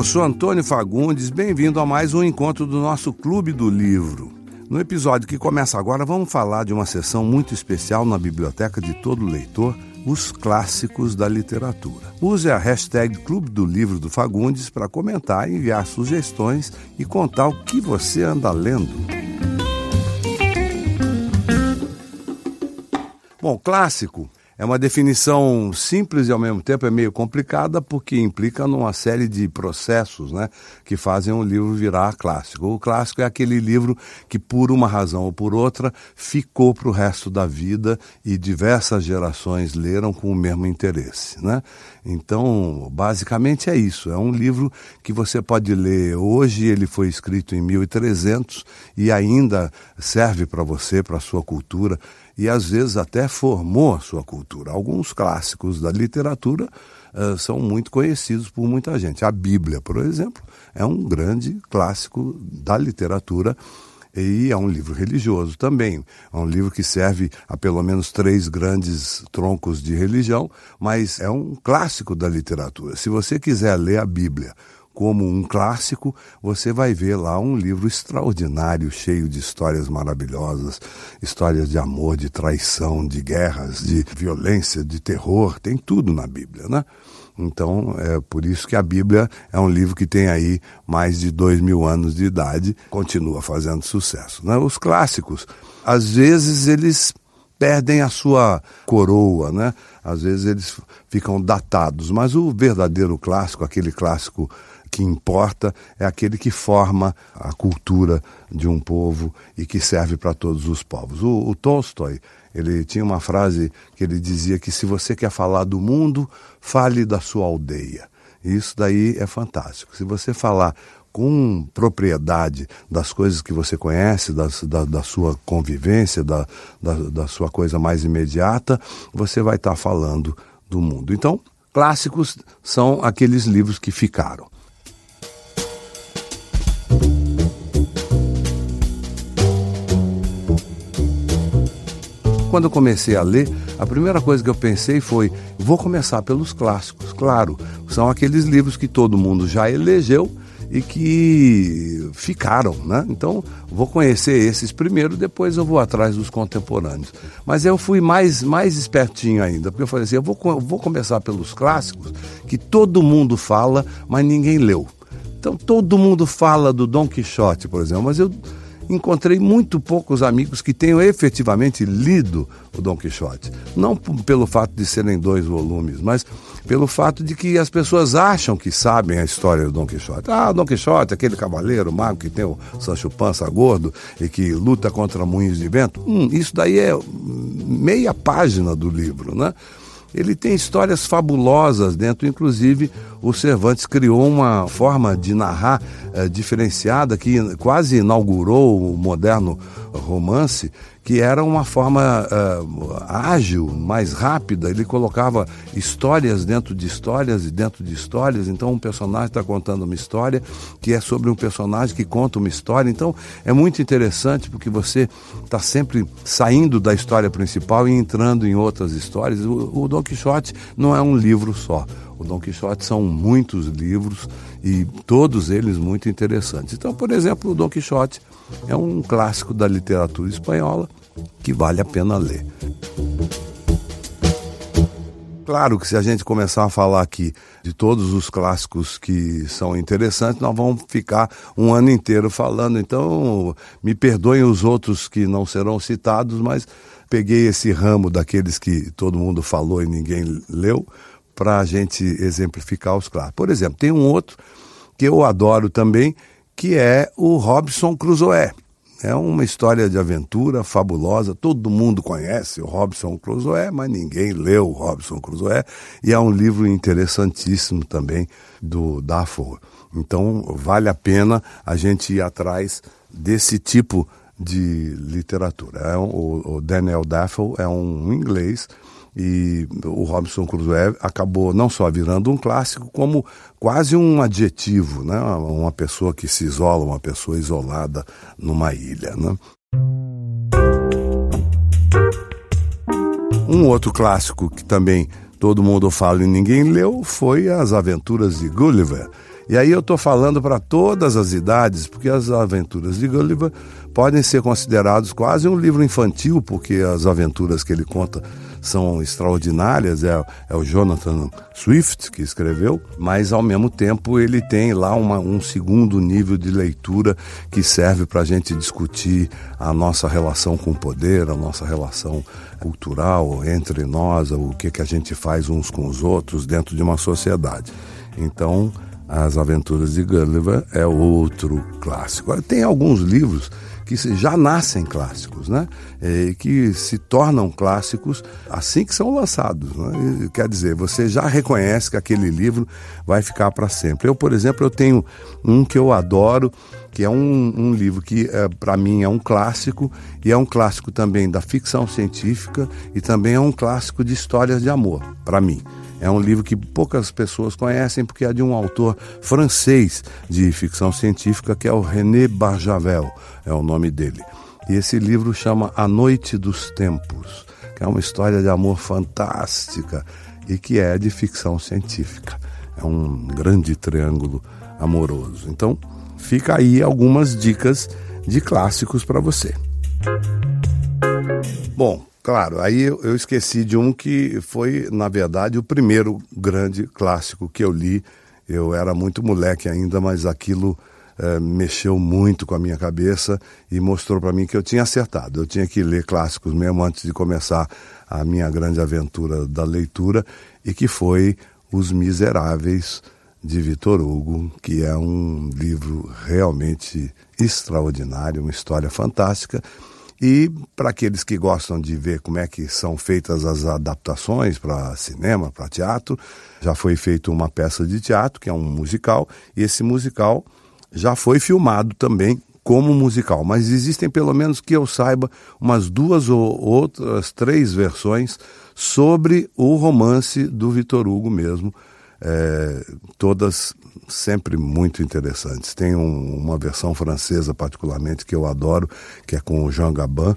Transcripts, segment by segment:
eu sou Antônio Fagundes, bem-vindo a mais um encontro do nosso Clube do Livro. No episódio que começa agora, vamos falar de uma sessão muito especial na biblioteca de todo leitor, os clássicos da literatura. Use a hashtag Clube do Livro do Fagundes para comentar, enviar sugestões e contar o que você anda lendo. Bom, clássico é uma definição simples e ao mesmo tempo é meio complicada porque implica numa série de processos né, que fazem um livro virar clássico. O clássico é aquele livro que, por uma razão ou por outra, ficou para o resto da vida e diversas gerações leram com o mesmo interesse. Né? Então, basicamente é isso. É um livro que você pode ler hoje, ele foi escrito em 1300 e ainda serve para você, para a sua cultura e às vezes até formou a sua cultura. Alguns clássicos da literatura uh, são muito conhecidos por muita gente. A Bíblia, por exemplo, é um grande clássico da literatura e é um livro religioso também. É um livro que serve a pelo menos três grandes troncos de religião, mas é um clássico da literatura. Se você quiser ler a Bíblia como um clássico, você vai ver lá um livro extraordinário, cheio de histórias maravilhosas, histórias de amor, de traição, de guerras, de violência, de terror, tem tudo na Bíblia, né? Então, é por isso que a Bíblia é um livro que tem aí mais de dois mil anos de idade, continua fazendo sucesso. Né? Os clássicos, às vezes eles perdem a sua coroa, né? Às vezes eles ficam datados, mas o verdadeiro clássico, aquele clássico que importa é aquele que forma a cultura de um povo e que serve para todos os povos. O, o Tolstói, ele tinha uma frase que ele dizia que se você quer falar do mundo, fale da sua aldeia. Isso daí é fantástico. Se você falar com propriedade das coisas que você conhece, das, da, da, sua convivência, da, da, da, sua coisa mais imediata, você vai estar tá falando do mundo. Então, clássicos são aqueles livros que ficaram. Quando eu comecei a ler, a primeira coisa que eu pensei foi: vou começar pelos clássicos. Claro, são aqueles livros que todo mundo já elegeu e que ficaram, né? Então, vou conhecer esses primeiro, depois eu vou atrás dos contemporâneos. Mas eu fui mais, mais espertinho ainda, porque eu falei assim, eu vou, eu vou começar pelos clássicos, que todo mundo fala, mas ninguém leu. Então, todo mundo fala do Dom Quixote, por exemplo, mas eu encontrei muito poucos amigos que tenham efetivamente lido o Dom Quixote. Não pelo fato de serem dois volumes, mas pelo fato de que as pessoas acham que sabem a história do Dom Quixote. Ah, Dom Quixote, aquele cavaleiro mago que tem o Sancho Pança gordo e que luta contra moinhos de vento. Hum, isso daí é meia página do livro, né? Ele tem histórias fabulosas dentro, inclusive o Cervantes criou uma forma de narrar é, diferenciada que quase inaugurou o moderno romance, que era uma forma uh, ágil, mais rápida. Ele colocava histórias dentro de histórias e dentro de histórias. Então, um personagem está contando uma história que é sobre um personagem que conta uma história. Então, é muito interessante porque você está sempre saindo da história principal e entrando em outras histórias. O, o Don Quixote não é um livro só. O Dom Quixote são muitos livros e todos eles muito interessantes. Então, por exemplo, o Dom Quixote é um clássico da literatura espanhola que vale a pena ler. Claro que se a gente começar a falar aqui de todos os clássicos que são interessantes, nós vamos ficar um ano inteiro falando. Então, me perdoem os outros que não serão citados, mas peguei esse ramo daqueles que todo mundo falou e ninguém leu para a gente exemplificar os clássicos. Por exemplo, tem um outro que eu adoro também, que é o Robson Crusoe. É uma história de aventura fabulosa, todo mundo conhece o Robson Crusoe, mas ninguém leu o Robson Crusoe, e é um livro interessantíssimo também do Dafoe. Então, vale a pena a gente ir atrás desse tipo de literatura. É um, o, Daniel Dafoe é um inglês e o Robinson Crusoe acabou não só virando um clássico, como quase um adjetivo, né? Uma pessoa que se isola, uma pessoa isolada numa ilha, né? Um outro clássico que também todo mundo fala e ninguém leu foi As Aventuras de Gulliver. E aí eu estou falando para todas as idades, porque as aventuras de Gulliver podem ser considerados quase um livro infantil, porque as aventuras que ele conta são extraordinárias. É, é o Jonathan Swift que escreveu, mas ao mesmo tempo ele tem lá uma, um segundo nível de leitura que serve para a gente discutir a nossa relação com o poder, a nossa relação cultural entre nós, o que, que a gente faz uns com os outros dentro de uma sociedade. Então, As Aventuras de Gulliver é outro clássico. Tem alguns livros que já nascem clássicos, né? E que se tornam clássicos assim que são lançados. Né? Quer dizer, você já reconhece que aquele livro vai ficar para sempre. Eu, por exemplo, eu tenho um que eu adoro, que é um, um livro que é, para mim é um clássico e é um clássico também da ficção científica e também é um clássico de histórias de amor para mim. É um livro que poucas pessoas conhecem porque é de um autor francês de ficção científica que é o René Barjavel, é o nome dele. E esse livro chama A Noite dos Tempos, que é uma história de amor fantástica e que é de ficção científica. É um grande triângulo amoroso. Então, fica aí algumas dicas de clássicos para você. Bom, Claro, aí eu esqueci de um que foi, na verdade, o primeiro grande clássico que eu li. Eu era muito moleque ainda, mas aquilo é, mexeu muito com a minha cabeça e mostrou para mim que eu tinha acertado. Eu tinha que ler clássicos mesmo antes de começar a minha grande aventura da leitura, e que foi Os Miseráveis de Vitor Hugo, que é um livro realmente extraordinário, uma história fantástica e para aqueles que gostam de ver como é que são feitas as adaptações para cinema, para teatro, já foi feita uma peça de teatro, que é um musical, e esse musical já foi filmado também como musical, mas existem pelo menos que eu saiba umas duas ou outras três versões sobre o romance do Vitor Hugo mesmo, é, todas sempre muito interessantes. Tem um, uma versão francesa, particularmente, que eu adoro, que é com o Jean Gabin.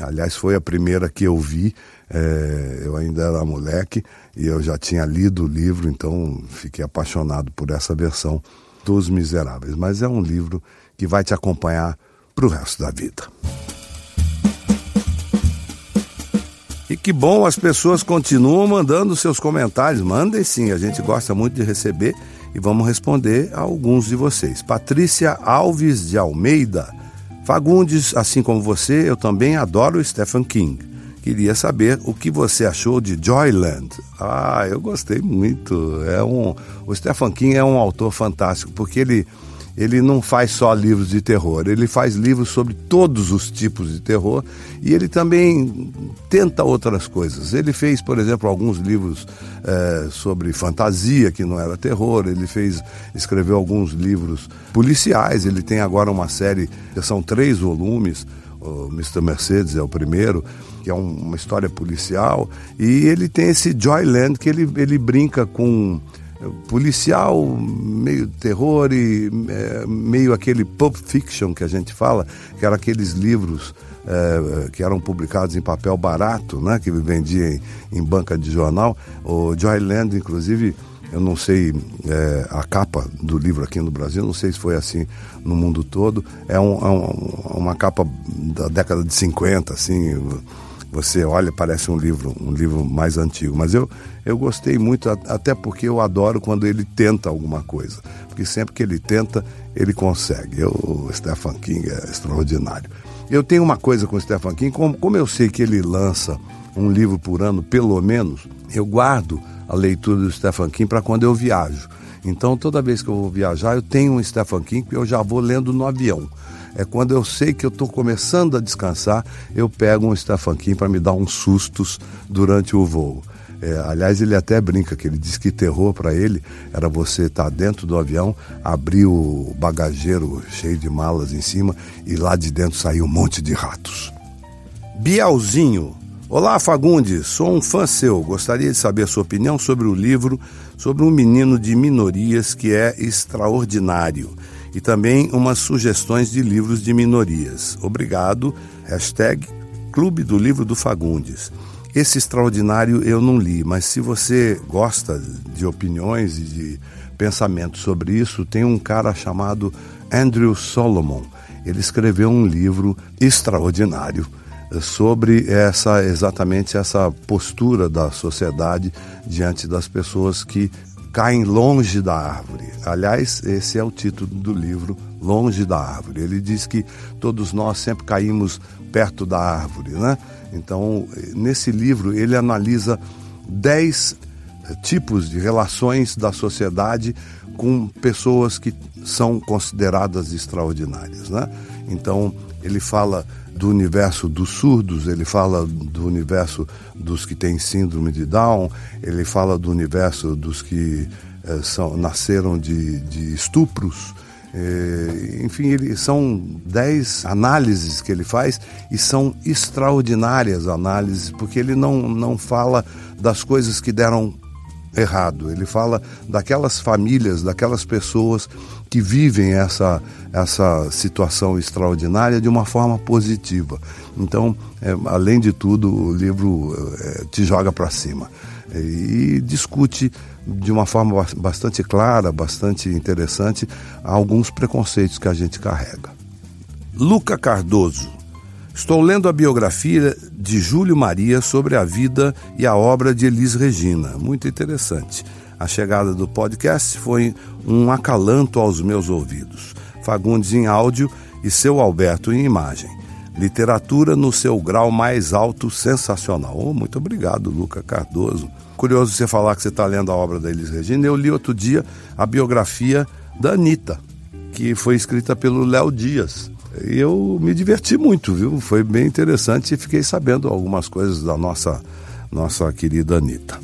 Aliás, foi a primeira que eu vi. É, eu ainda era moleque e eu já tinha lido o livro, então fiquei apaixonado por essa versão dos Miseráveis. Mas é um livro que vai te acompanhar para o resto da vida. E que bom, as pessoas continuam mandando seus comentários. Mandem sim, a gente gosta muito de receber e vamos responder a alguns de vocês. Patrícia Alves de Almeida. Fagundes, assim como você, eu também adoro Stephen King. Queria saber o que você achou de Joyland. Ah, eu gostei muito. É um, o Stephen King é um autor fantástico porque ele ele não faz só livros de terror, ele faz livros sobre todos os tipos de terror e ele também tenta outras coisas. Ele fez, por exemplo, alguns livros é, sobre fantasia, que não era terror, ele fez, escreveu alguns livros policiais, ele tem agora uma série, são três volumes, o Mr. Mercedes é o primeiro, que é um, uma história policial, e ele tem esse Joyland que ele, ele brinca com policial, meio terror e é, meio aquele pulp fiction que a gente fala, que eram aqueles livros é, que eram publicados em papel barato, né, que vendia em, em banca de jornal. O Joyland, inclusive, eu não sei é, a capa do livro aqui no Brasil, não sei se foi assim no mundo todo. É, um, é um, uma capa da década de 50, assim você olha, parece um livro, um livro mais antigo. Mas eu, eu gostei muito, até porque eu adoro quando ele tenta alguma coisa. Porque sempre que ele tenta, ele consegue. Eu, o Stephen King é extraordinário. Eu tenho uma coisa com o Stephen King, como, como eu sei que ele lança um livro por ano, pelo menos, eu guardo a leitura do Stephen King para quando eu viajo. Então, toda vez que eu vou viajar, eu tenho um Stephen King que eu já vou lendo no avião é quando eu sei que eu estou começando a descansar, eu pego um Stephen King para me dar uns sustos durante o voo. É, aliás, ele até brinca que ele diz que terror para ele era você estar tá dentro do avião, abrir o bagageiro cheio de malas em cima e lá de dentro sair um monte de ratos. Bialzinho. Olá, Fagundes. Sou um fã seu. Gostaria de saber sua opinião sobre o livro sobre um menino de minorias que é extraordinário e também umas sugestões de livros de minorias. Obrigado. Hashtag Clube do Livro do Fagundes. Esse extraordinário eu não li, mas se você gosta de opiniões e de pensamento sobre isso, tem um cara chamado Andrew Solomon. Ele escreveu um livro extraordinário sobre essa exatamente essa postura da sociedade diante das pessoas que caem longe da árvore. Aliás, esse é o título do livro, Longe da Árvore. Ele diz que todos nós sempre caímos perto da árvore, né? Então, nesse livro ele analisa dez eh, tipos de relações da sociedade com pessoas que são consideradas extraordinárias, né? Então, ele fala do universo dos surdos, ele fala do universo dos que têm síndrome de Down, ele fala do universo dos que eh, são, nasceram de, de estupros. Eh, enfim, ele, são dez análises que ele faz e são extraordinárias análises, porque ele não, não fala das coisas que deram errado. Ele fala daquelas famílias, daquelas pessoas que vivem essa, essa situação extraordinária de uma forma positiva. Então, é, além de tudo, o livro é, te joga para cima e discute de uma forma bastante clara, bastante interessante, alguns preconceitos que a gente carrega. Luca Cardoso Estou lendo a biografia de Júlio Maria sobre a vida e a obra de Elis Regina. Muito interessante. A chegada do podcast foi um acalanto aos meus ouvidos. Fagundes em áudio e seu Alberto em imagem. Literatura no seu grau mais alto, sensacional. Oh, muito obrigado, Luca Cardoso. Curioso você falar que você está lendo a obra da Elis Regina. Eu li outro dia a biografia da Anitta, que foi escrita pelo Léo Dias. Eu me diverti muito, viu? Foi bem interessante e fiquei sabendo algumas coisas da nossa, nossa querida Anitta.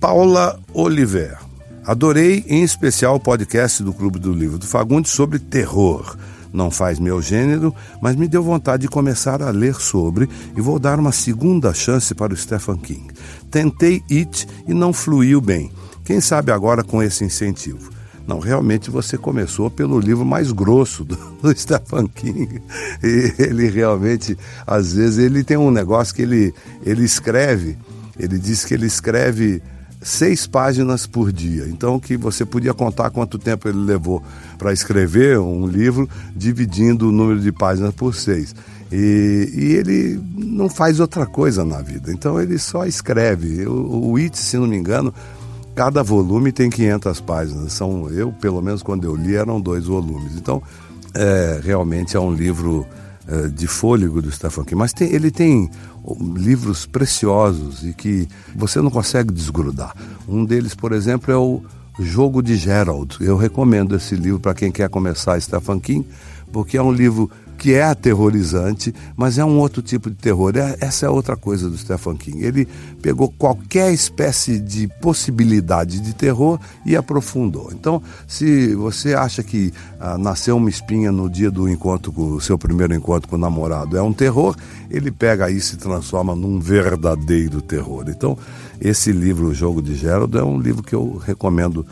Paula Oliver. Adorei em especial o podcast do Clube do Livro do Fagundes sobre terror. Não faz meu gênero, mas me deu vontade de começar a ler sobre e vou dar uma segunda chance para o Stephen King. Tentei It e não fluiu bem. Quem sabe agora com esse incentivo? Não, realmente você começou pelo livro mais grosso do, do Stephen King. E ele realmente, às vezes, ele tem um negócio que ele, ele escreve, ele diz que ele escreve seis páginas por dia. Então, que você podia contar quanto tempo ele levou para escrever um livro, dividindo o número de páginas por seis. E, e, ele não faz outra coisa na vida. Então, ele só escreve. O, o It, se não me engano, Cada volume tem 500 páginas. São eu, pelo menos quando eu li, eram dois volumes. Então, é, realmente é um livro é, de fôlego do Stephen King. Mas tem, ele tem livros preciosos e que você não consegue desgrudar. Um deles, por exemplo, é o Jogo de Gerald. Eu recomendo esse livro para quem quer começar Stephen King, porque é um livro que é aterrorizante, mas é um outro tipo de terror. É, essa é outra coisa do Stephen King. Ele pegou qualquer espécie de possibilidade de terror e aprofundou. Então, se você acha que ah, nasceu uma espinha no dia do encontro com o seu primeiro encontro com o namorado é um terror, ele pega isso e se transforma num verdadeiro terror. Então, esse livro, O Jogo de Gerald, é um livro que eu recomendo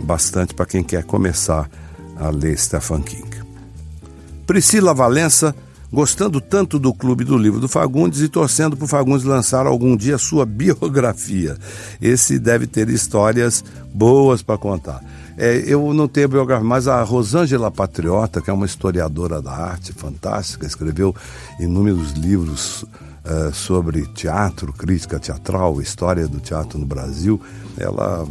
bastante para quem quer começar a ler Stephen King. Priscila Valença, gostando tanto do Clube do Livro do Fagundes e torcendo para o Fagundes lançar algum dia sua biografia. Esse deve ter histórias boas para contar. É, eu não tenho biografia, mas a Rosângela Patriota, que é uma historiadora da arte fantástica, escreveu inúmeros livros uh, sobre teatro, crítica teatral, história do teatro no Brasil. Ela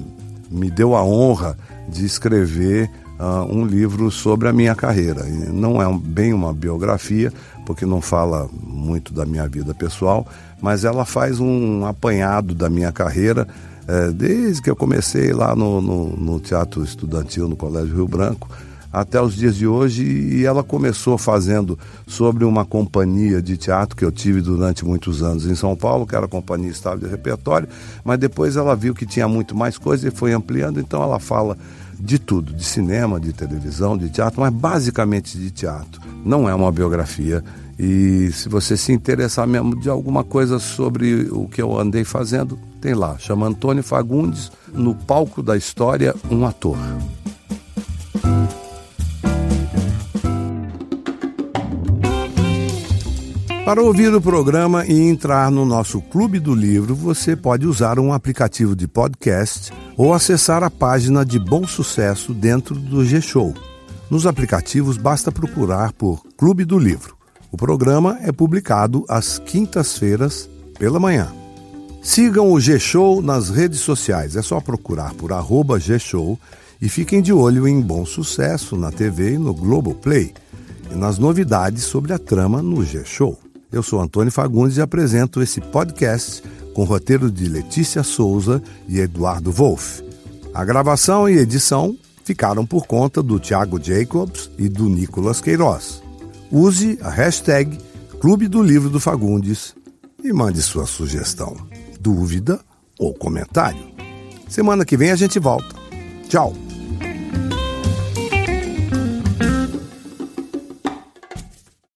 me deu a honra de escrever uh, um livro sobre a minha carreira. Não é um, bem uma biografia, porque não fala muito da minha vida pessoal, mas ela faz um apanhado da minha carreira, eh, desde que eu comecei lá no, no, no Teatro Estudantil no Colégio Rio Branco, até os dias de hoje e ela começou fazendo sobre uma companhia de teatro que eu tive durante muitos anos em São Paulo, que era a Companhia Estável de Repertório, mas depois ela viu que tinha muito mais coisa e foi ampliando, então ela fala de tudo, de cinema, de televisão, de teatro, mas basicamente de teatro. Não é uma biografia. E se você se interessar mesmo de alguma coisa sobre o que eu andei fazendo, tem lá, chama Antônio Fagundes, no palco da história, um ator. Para ouvir o programa e entrar no nosso Clube do Livro, você pode usar um aplicativo de podcast ou acessar a página de Bom Sucesso dentro do G-Show. Nos aplicativos basta procurar por Clube do Livro. O programa é publicado às quintas-feiras pela manhã. Sigam o G-Show nas redes sociais, é só procurar por arroba G-Show e fiquem de olho em Bom Sucesso na TV e no Globoplay e nas novidades sobre a trama no G-Show. Eu sou Antônio Fagundes e apresento esse podcast com roteiro de Letícia Souza e Eduardo Wolff. A gravação e edição ficaram por conta do Thiago Jacobs e do Nicolas Queiroz. Use a hashtag Clube do Livro do Fagundes e mande sua sugestão, dúvida ou comentário. Semana que vem a gente volta. Tchau!